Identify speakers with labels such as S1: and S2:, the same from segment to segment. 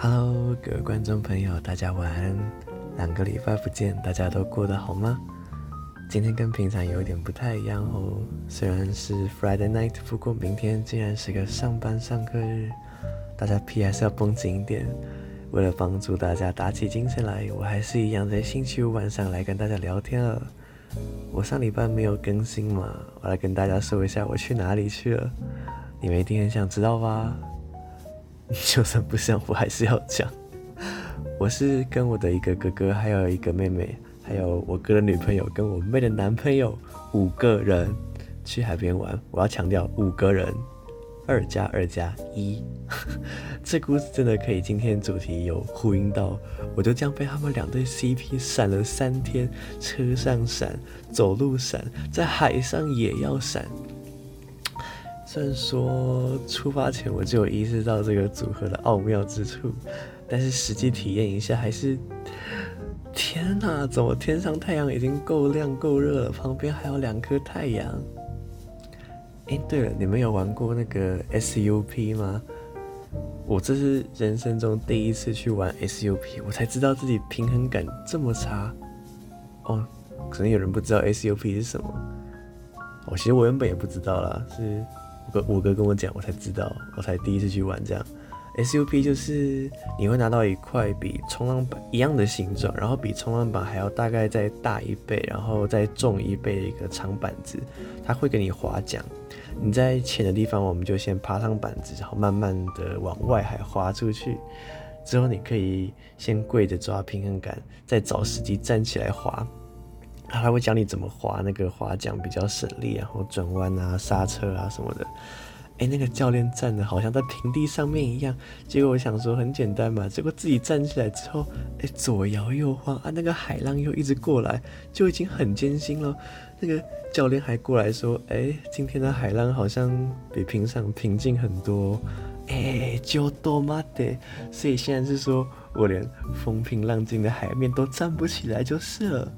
S1: Hello，各位观众朋友，大家晚安。两个礼拜不见，大家都过得好吗？今天跟平常有点不太一样哦。虽然是 Friday night，不过明天竟然是个上班上课日，大家皮还是要绷紧一点。为了帮助大家打起精神来，我还是一样在星期五晚上来跟大家聊天了。我上礼拜没有更新嘛，我来跟大家说一下我去哪里去了。你们一定很想知道吧？就算不想，我还是要讲。我是跟我的一个哥哥，还有一个妹妹。还有我哥的女朋友跟我妹的男朋友五个人去海边玩。我要强调五个人，二加二加一。这故事真的可以今天主题有呼应到，我就这样被他们两对 CP 闪了三天，车上闪，走路闪，在海上也要闪。虽然说出发前我就有意识到这个组合的奥妙之处，但是实际体验一下还是。天哪，怎么天上太阳已经够亮够热了，旁边还有两颗太阳？哎，对了，你们有玩过那个 SUP 吗？我这是人生中第一次去玩 SUP，我才知道自己平衡感这么差。哦，可能有人不知道 SUP 是什么。哦，其实我原本也不知道啦，是我哥我哥跟我讲，我才知道，我才第一次去玩这样。SUP 就是你会拿到一块比冲浪板一样的形状，然后比冲浪板还要大概再大一倍，然后再重一倍的一个长板子，它会给你划桨。你在浅的地方，我们就先爬上板子，然后慢慢的往外海划出去。之后你可以先跪着抓平衡杆，再找时机站起来划。他会教你怎么划那个划桨比较省力，然后转弯啊、刹车啊什么的。哎，那个教练站的好像在平地上面一样，结果我想说很简单嘛，结果自己站起来之后，哎，左摇右晃啊，那个海浪又一直过来，就已经很艰辛了。那个教练还过来说，哎，今天的海浪好像比平常平静很多，哎，就多妈的，所以现在是说我连风平浪静的海面都站不起来就是了。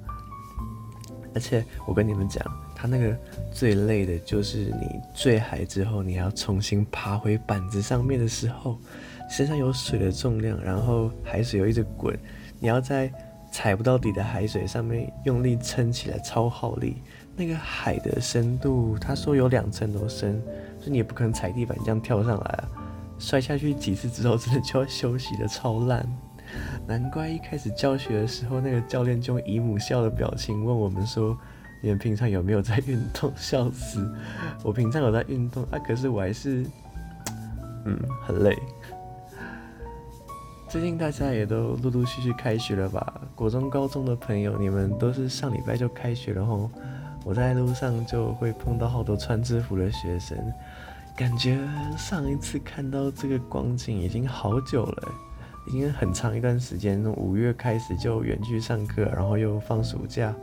S1: 而且我跟你们讲。它那个最累的就是你坠海之后，你要重新爬回板子上面的时候，身上有水的重量，然后海水又一直滚，你要在踩不到底的海水上面用力撑起来，超耗力。那个海的深度，他说有两层楼深，所以你也不可能踩地板这样跳上来啊，摔下去几次之后，真的就要休息的超烂。难怪一开始教学的时候，那个教练就用姨母笑的表情问我们说。你们平常有没有在运动？笑死！我平常有在运动啊，可是我还是，嗯，很累。最近大家也都陆陆续续开学了吧？国中、高中的朋友，你们都是上礼拜就开学了吼。我在路上就会碰到好多穿制服的学生，感觉上一次看到这个光景已经好久了，已经很长一段时间，从五月开始就远距上课，然后又放暑假。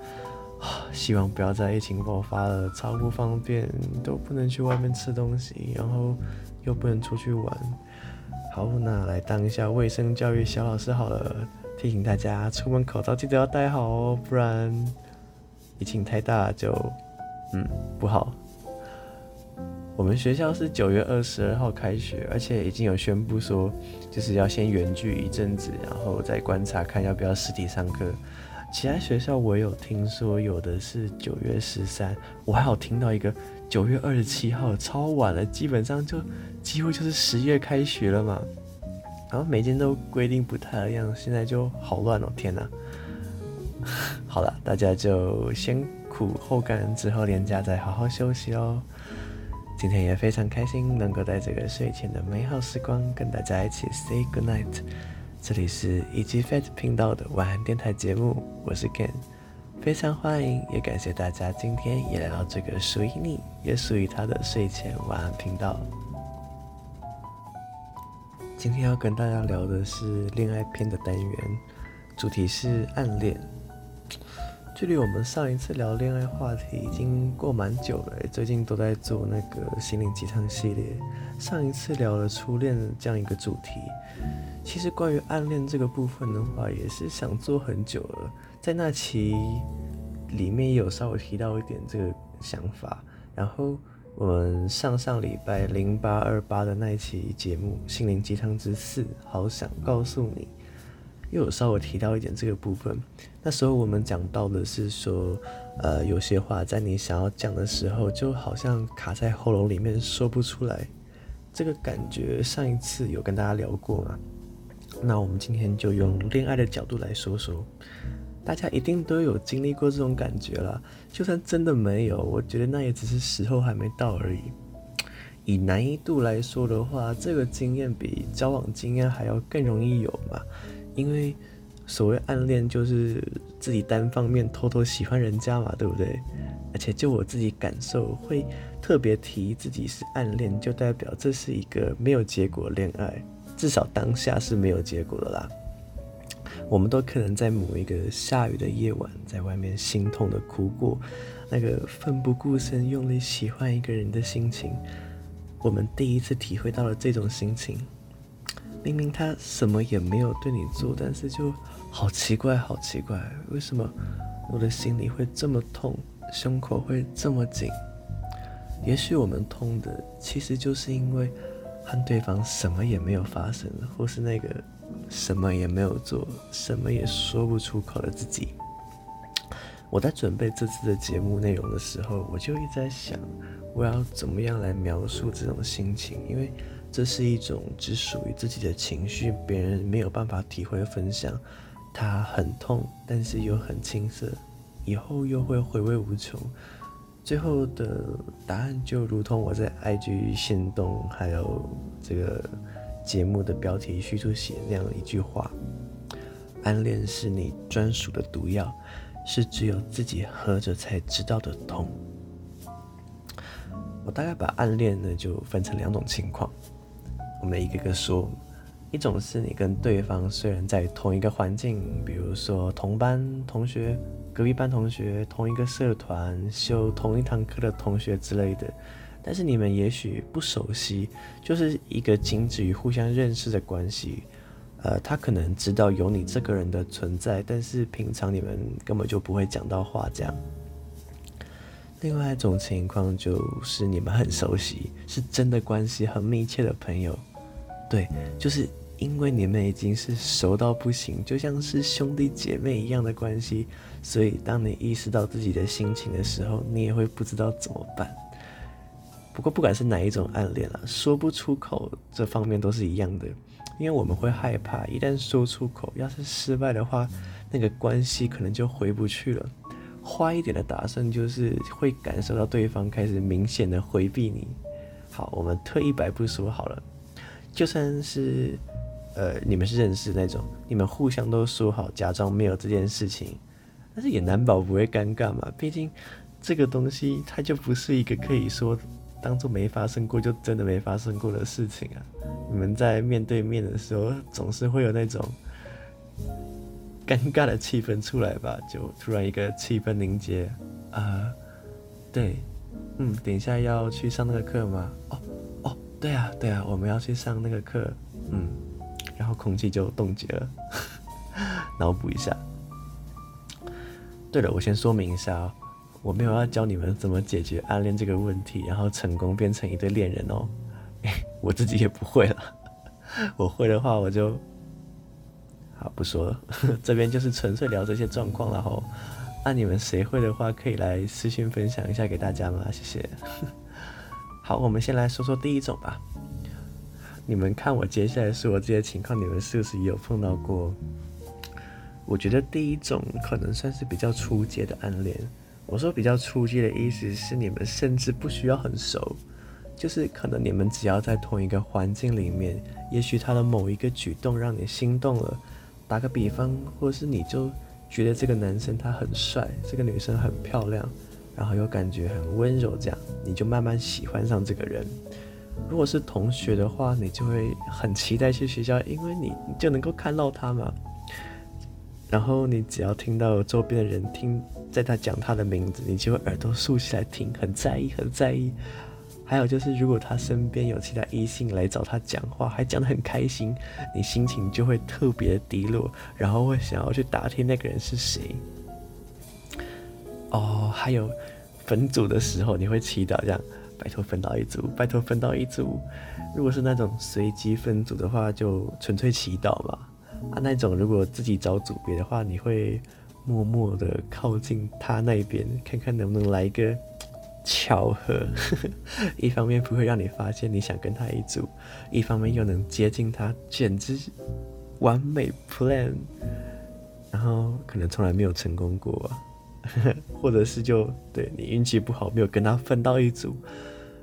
S1: 希望不要再疫情爆发了，超不方便，都不能去外面吃东西，然后又不能出去玩。好，那来当一下卫生教育小老师好了，提醒大家出门口罩记得要戴好哦，不然疫情太大就嗯不好。我们学校是九月二十二号开学，而且已经有宣布说，就是要先远距一阵子，然后再观察看要不要实体上课。其他学校我有听说，有的是九月十三，我还有听到一个九月二十七号，超晚了，基本上就几乎就是十月开学了嘛。然后每间都规定不太一样，现在就好乱哦，天哪！好了，大家就先苦后甘，之后连假再好好休息哦。今天也非常开心，能够在这个睡前的美好时光跟大家一起 say good night。这里是 EG Fat 频道的晚安电台节目，我是 Ken，非常欢迎，也感谢大家今天也来到这个属于你，也属于他的睡前晚安频道。今天要跟大家聊的是恋爱篇的单元，主题是暗恋。距离我们上一次聊恋爱话题已经过蛮久了，最近都在做那个心灵鸡汤系列。上一次聊了初恋这样一个主题，其实关于暗恋这个部分的话，也是想做很久了。在那期里面有稍微提到一点这个想法，然后我们上上礼拜零八二八的那一期节目《心灵鸡汤之四》，好想告诉你，又有稍微提到一点这个部分。那时候我们讲到的是说，呃，有些话在你想要讲的时候，就好像卡在喉咙里面说不出来。这个感觉上一次有跟大家聊过嘛？那我们今天就用恋爱的角度来说说。大家一定都有经历过这种感觉了，就算真的没有，我觉得那也只是时候还没到而已。以难易度来说的话，这个经验比交往经验还要更容易有嘛，因为所谓暗恋就是自己单方面偷偷喜欢人家嘛，对不对？而且就我自己感受，会特别提自己是暗恋，就代表这是一个没有结果恋爱，至少当下是没有结果的啦。我们都可能在某一个下雨的夜晚，在外面心痛的哭过，那个奋不顾身用力喜欢一个人的心情，我们第一次体会到了这种心情。明明他什么也没有对你做，但是就好奇怪，好奇怪，为什么我的心里会这么痛，胸口会这么紧？也许我们痛的，其实就是因为和对方什么也没有发生，或是那个。什么也没有做，什么也说不出口的自己。我在准备这次的节目内容的时候，我就一直在想，我要怎么样来描述这种心情？因为这是一种只属于自己的情绪，别人没有办法体会分享。它很痛，但是又很青涩，以后又会回味无穷。最后的答案就如同我在 IG 限动，还有这个。节目的标题叙述写那样一句话：“暗恋是你专属的毒药，是只有自己喝着才知道的痛。”我大概把暗恋呢就分成两种情况，我们一个个说。一种是你跟对方虽然在同一个环境，比如说同班同学、隔壁班同学、同一个社团、修同一堂课的同学之类的。但是你们也许不熟悉，就是一个仅止于互相认识的关系。呃，他可能知道有你这个人的存在，但是平常你们根本就不会讲到话这样。另外一种情况就是你们很熟悉，是真的关系很密切的朋友。对，就是因为你们已经是熟到不行，就像是兄弟姐妹一样的关系，所以当你意识到自己的心情的时候，你也会不知道怎么办。不过，不管是哪一种暗恋啊，说不出口，这方面都是一样的，因为我们会害怕，一旦说出口，要是失败的话，那个关系可能就回不去了。坏一点的打算就是会感受到对方开始明显的回避你。好，我们退一百步说好了，就算是呃你们是认识那种，你们互相都说好假装没有这件事情，但是也难保不会尴尬嘛。毕竟这个东西它就不是一个可以说。当做没发生过，就真的没发生过的事情啊！你们在面对面的时候，总是会有那种尴尬的气氛出来吧？就突然一个气氛凝结啊、对，嗯，等一下要去上那个课吗？哦哦，对啊对啊，我们要去上那个课，嗯，然后空气就冻结了，脑补一下。对了，我先说明一下哦。我没有要教你们怎么解决暗恋这个问题，然后成功变成一对恋人哦。我自己也不会了，我会的话我就不说了。这边就是纯粹聊这些状况，然后按你们谁会的话，可以来私信分享一下给大家吗？谢谢。好，我们先来说说第一种吧。你们看我接下来说我这些情况，你们是不是也有碰到过？我觉得第一种可能算是比较初阶的暗恋。我说比较初级的意思是，你们甚至不需要很熟，就是可能你们只要在同一个环境里面，也许他的某一个举动让你心动了。打个比方，或是你就觉得这个男生他很帅，这个女生很漂亮，然后又感觉很温柔，这样你就慢慢喜欢上这个人。如果是同学的话，你就会很期待去学校，因为你就能够看到他嘛。然后你只要听到周边的人听，在他讲他的名字，你就会耳朵竖起来听，很在意，很在意。还有就是，如果他身边有其他异性来找他讲话，还讲得很开心，你心情就会特别低落，然后会想要去打听那个人是谁。哦，还有分组的时候，你会祈祷这样，拜托分到一组，拜托分到一组。如果是那种随机分组的话，就纯粹祈祷嘛。啊，那种如果自己找组别的话，你会默默的靠近他那边，看看能不能来一个巧合。一方面不会让你发现你想跟他一组，一方面又能接近他，简直完美 plan。然后可能从来没有成功过啊。或者是就对你运气不好，没有跟他分到一组，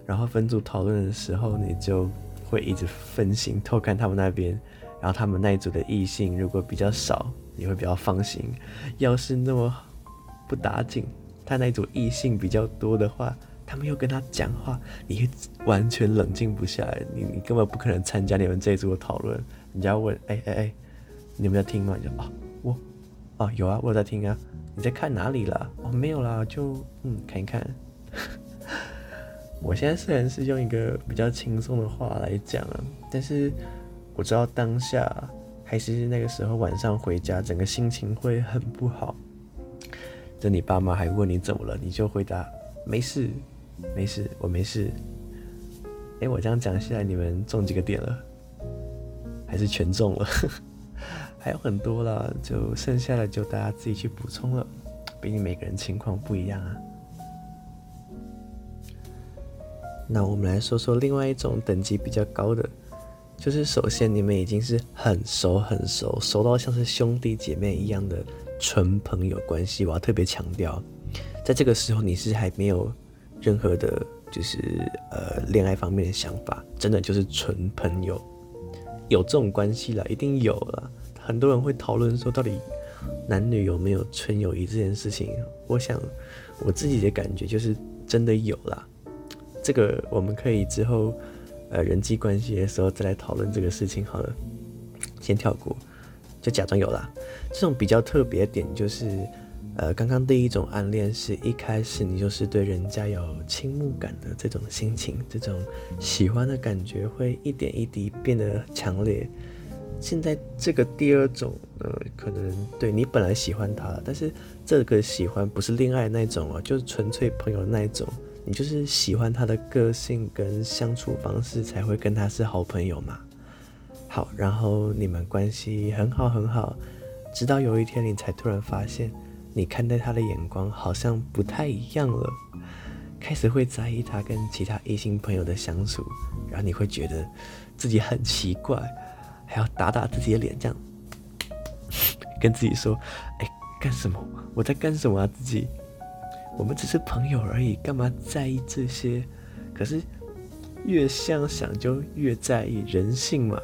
S1: 然后分组讨论的时候，你就会一直分心偷看他们那边，然后他们那一组的异性如果比较少，你会比较放心；要是那么不打紧，他那一组异性比较多的话，他们又跟他讲话，你会完全冷静不下来，你你根本不可能参加你们这一组的讨论。人家问，哎哎哎，你们在听吗？你就啊，我啊有啊，我在听啊。你在看哪里了？哦，没有啦，就嗯看一看。我现在虽然是用一个比较轻松的话来讲啊，但是我知道当下还是那个时候晚上回家，整个心情会很不好。等你爸妈还问你怎么了，你就回答没事，没事，我没事。哎，我这样讲下来，你们中几个点了？还是全中了？还有很多了，就剩下的就大家自己去补充了，毕竟每个人情况不一样啊。那我们来说说另外一种等级比较高的，就是首先你们已经是很熟很熟，熟到像是兄弟姐妹一样的纯朋友关系。我要特别强调，在这个时候你是还没有任何的，就是呃恋爱方面的想法，真的就是纯朋友，有这种关系了，一定有了。很多人会讨论说，到底男女有没有纯友谊这件事情？我想我自己的感觉就是真的有啦。这个我们可以之后呃人际关系的时候再来讨论这个事情好了。先跳过，就假装有啦。这种比较特别点就是，呃，刚刚第一种暗恋是一开始你就是对人家有倾慕感的这种心情，这种喜欢的感觉会一点一滴变得强烈。现在这个第二种，呃，可能对你本来喜欢他了，但是这个喜欢不是恋爱那种哦，就是纯粹朋友那一种。你就是喜欢他的个性跟相处方式，才会跟他是好朋友嘛。好，然后你们关系很好很好，直到有一天你才突然发现，你看待他的眼光好像不太一样了，开始会在意他跟其他异性朋友的相处，然后你会觉得自己很奇怪。还要打打自己的脸，这样 跟自己说：“哎，干什么？我在干什么啊？自己，我们只是朋友而已，干嘛在意这些？可是越想想就越在意，人性嘛。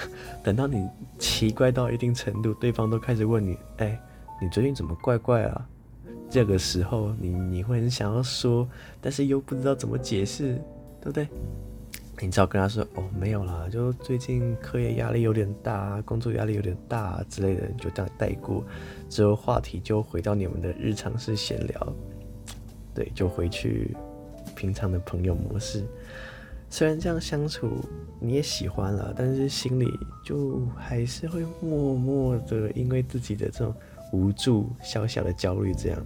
S1: 等到你奇怪到一定程度，对方都开始问你：哎，你最近怎么怪怪啊？这个时候你你会很想要说，但是又不知道怎么解释，对不对？”你只要跟他说哦，没有啦，就最近课业压力有点大，工作压力有点大之类的，就这样带过，之后话题就回到你们的日常式闲聊，对，就回去平常的朋友模式。虽然这样相处你也喜欢了，但是心里就还是会默默的因为自己的这种无助、小小的焦虑这样。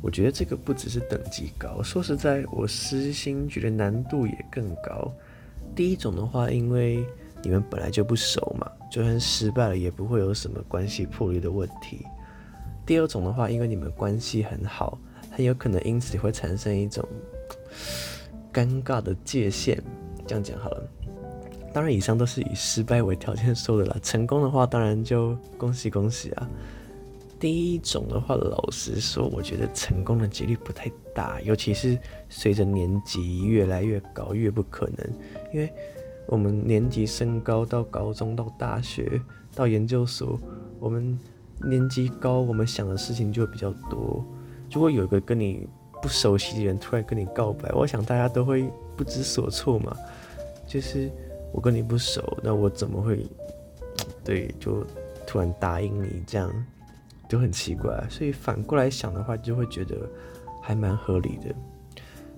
S1: 我觉得这个不只是等级高，说实在，我私心觉得难度也更高。第一种的话，因为你们本来就不熟嘛，就算失败了也不会有什么关系破裂的问题。第二种的话，因为你们关系很好，很有可能因此会产生一种尴尬的界限。这样讲好了，当然以上都是以失败为条件说的啦。成功的话，当然就恭喜恭喜啊。第一种的话，老实说，我觉得成功的几率不太大，尤其是随着年级越来越高，越不可能。因为我们年级升高到高中到大学到研究所，我们年级高，我们想的事情就比较多。如果有一个跟你不熟悉的人突然跟你告白，我想大家都会不知所措嘛。就是我跟你不熟，那我怎么会对就突然答应你这样？就很奇怪，所以反过来想的话，就会觉得还蛮合理的。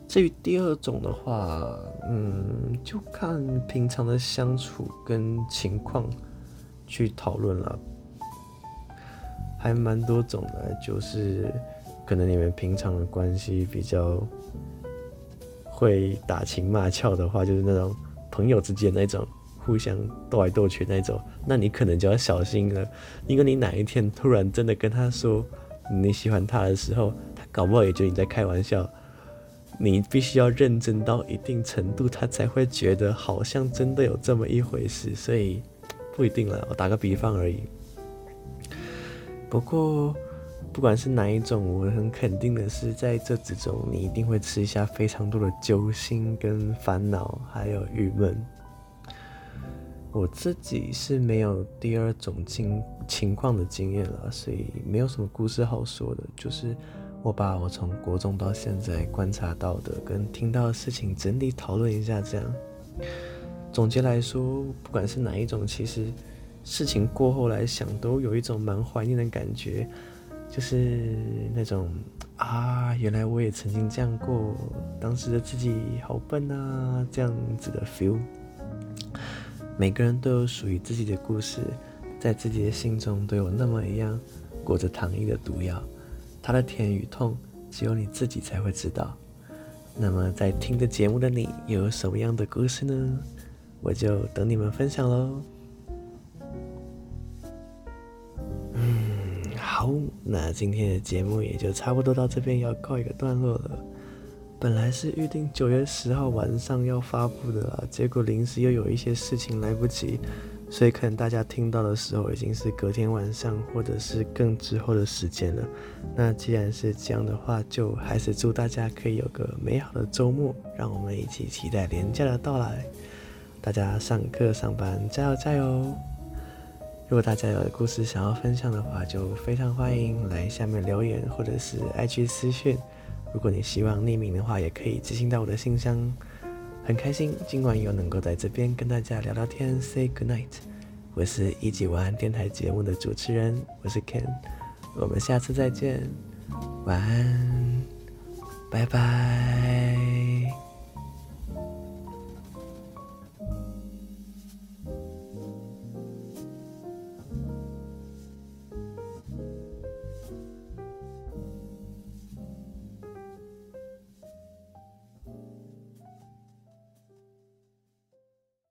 S1: 至于第二种的话，嗯，就看平常的相处跟情况去讨论了。还蛮多种的，就是可能你们平常的关系比较会打情骂俏的话，就是那种朋友之间那种互相斗来斗去那种，那你可能就要小心了，因为你哪一天突然真的跟他说你喜欢他的时候，他搞不好也觉得你在开玩笑。你必须要认真到一定程度，他才会觉得好像真的有这么一回事，所以不一定了。我打个比方而已。不过，不管是哪一种，我很肯定的是，在这之中，你一定会吃下非常多的揪心、跟烦恼，还有郁闷。我自己是没有第二种情情况的经验了，所以没有什么故事好说的，就是。我把我从国中到现在观察到的跟听到的事情整理讨论一下，这样总结来说，不管是哪一种，其实事情过后来想，都有一种蛮怀念的感觉，就是那种啊，原来我也曾经这样过，当时的自己好笨啊，这样子的 feel。每个人都有属于自己的故事，在自己的心中都有那么一样裹着糖衣的毒药。它的甜与痛，只有你自己才会知道。那么，在听着节目的你，又有什么样的故事呢？我就等你们分享喽。好，那今天的节目也就差不多到这边要告一个段落了。本来是预定九月十号晚上要发布的啦，结果临时又有一些事情来不及。所以可能大家听到的时候已经是隔天晚上，或者是更之后的时间了。那既然是这样的话，就还是祝大家可以有个美好的周末，让我们一起期待连假的到来。大家上课上班加油加油！如果大家有故事想要分享的话，就非常欢迎来下面留言，或者是 IG 私讯。如果你希望匿名的话，也可以寄信到我的信箱。很开心今晚又能够在这边跟大家聊聊天，say good night。我是一级晚安电台节目的主持人，我是 Ken，我们下次再见，晚安，拜拜。